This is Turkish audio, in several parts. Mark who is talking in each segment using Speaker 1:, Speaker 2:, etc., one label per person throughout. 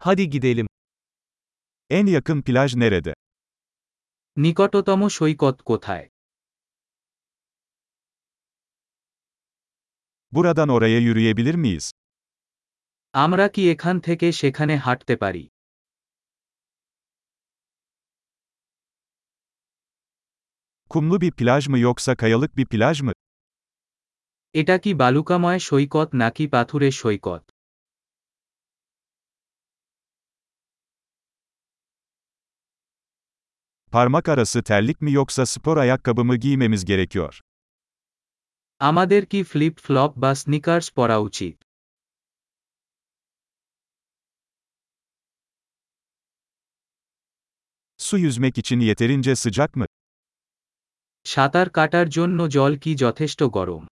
Speaker 1: Hadi gidelim.
Speaker 2: En yakın plaj nerede?
Speaker 1: নিকটতম সৈকত কোথায়
Speaker 2: Buradan oraya yürüyebilir miyiz?
Speaker 1: আমরা কি এখান থেকে সেখানে হাঁটতে পারি
Speaker 2: Kumlu bir plaj mı yoksa kayalık bir plaj mı?
Speaker 1: এটা কি বালুকাময় সৈকত নাকি পাথুরে সৈকত
Speaker 2: Parmak arası terlik mi yoksa spor ayakkabı mı giymemiz gerekiyor?
Speaker 1: আমাদের কি ফ্লিপ ফ্লপ বা স্নিকার্স পরা উচিত
Speaker 2: Su yüzmek için yeterince sıcak mı?
Speaker 1: সাঁতার কাটার জন্য জল কি যথেষ্ট গরম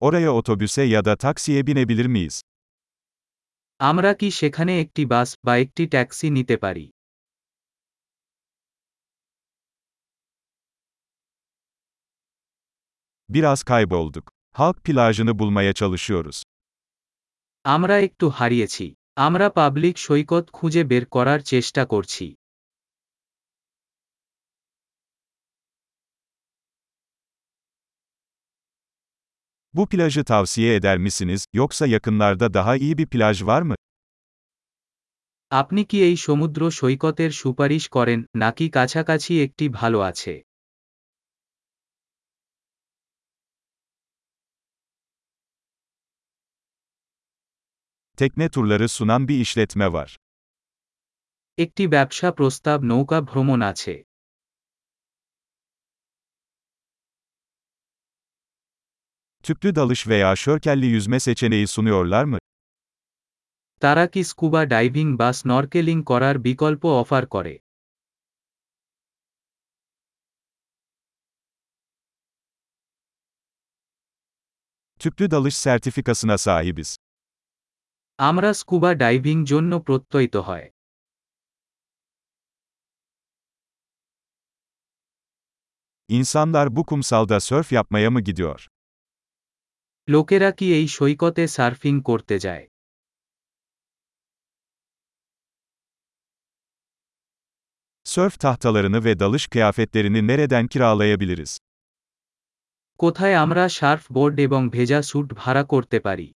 Speaker 2: Oraya otobüse ya da taksiye binebilir miyiz?
Speaker 1: আমরা কি সেখানে একটি বাস বা একটি ট্যাক্সি নিতে পারি
Speaker 2: Biraz kaybolduk. Halk plajını bulmaya çalışıyoruz.
Speaker 1: আমরা একটু হারিয়েছি আমরা পাবলিক সৈকত খুঁজে বের করার চেষ্টা করছি
Speaker 2: Bu plajı tavsiye eder misiniz, yoksa yakınlarda daha iyi bir plaj var mı?
Speaker 1: আপনি কি এই সমুদ্র সৈকতের সুপারিশ করেন নাকি কাছাকাছি একটি ভালো আছে
Speaker 2: Tekne turları sunan bir işletme var.
Speaker 1: একটি ব্যবসা প্রস্তাব নৌকা ভ্রমণ আছে
Speaker 2: Tüplü dalış veya şörkelli yüzme seçeneği sunuyorlar mı?
Speaker 1: তারা কি স্কুবা ডাইভিং বা স্নরকেলিং করার বিকল্প অফার করে
Speaker 2: Tüplü dalış sertifikasına sahibiz.
Speaker 1: আমরা স্কুবা ডাইভিং জন্য প্রত্যয়িত হয়
Speaker 2: İnsanlar bu kumsalda sörf yapmaya mı gidiyor?
Speaker 1: লোকেরা কি এই সৈকতে সার্ফিং করতে যায়
Speaker 2: Sörf tahtalarını ve dalış kıyafetlerini nereden kiralayabiliriz?
Speaker 1: কোথায় আমরা সার্ফ বোর্ড এবং ভেজা স্যুট ভাড়া করতে পারি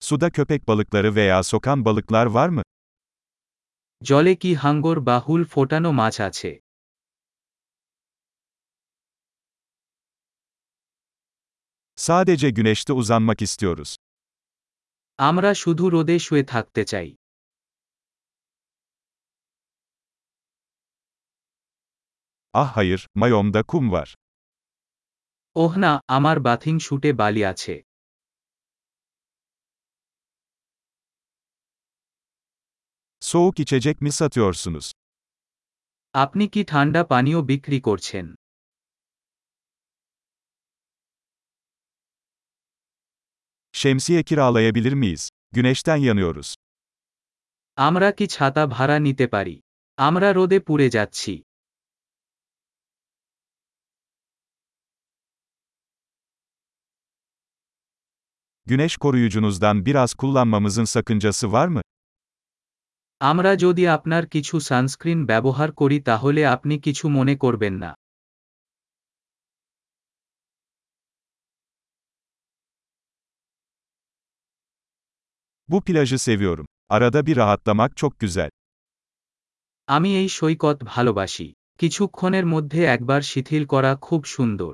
Speaker 2: Suda köpek balıkları veya sokan balıklar var mı?
Speaker 1: জলে কি হাঙ্গর বা হুল ফোটানো মাছ আছে
Speaker 2: Sadece güneşte uzanmak istiyoruz.
Speaker 1: আমরা শুধু রোদে শুয়ে থাকতে চাই
Speaker 2: Ah hayır, mayomda kum var.
Speaker 1: ওহ না আমার বাথিং শুটে বালি আছে
Speaker 2: Soğuk içecek mi satıyorsunuz?
Speaker 1: আপনি কি ঠান্ডা পানীয় বিক্রি করছেন
Speaker 2: Şemsiye kiralayabilir miyiz? Güneşten yanıyoruz.
Speaker 1: আমরা কি ছাতা ভাড়া নিতে পারি আমরা রোদে পুড়ে যাচ্ছি
Speaker 2: Güneş koruyucunuzdan biraz kullanmamızın sakıncası var mı?
Speaker 1: আমরা যদি আপনার কিছু সানস্ক্রিন ব্যবহার করি তাহলে আপনি কিছু মনে করবেন না
Speaker 2: Bu plajı seviyorum. Arada bir rahatlamak çok güzel.
Speaker 1: আমি এই সৈকত ভালোবাসি কিছুক্ষণের মধ্যে একবার শিথিল করা খুব সুন্দর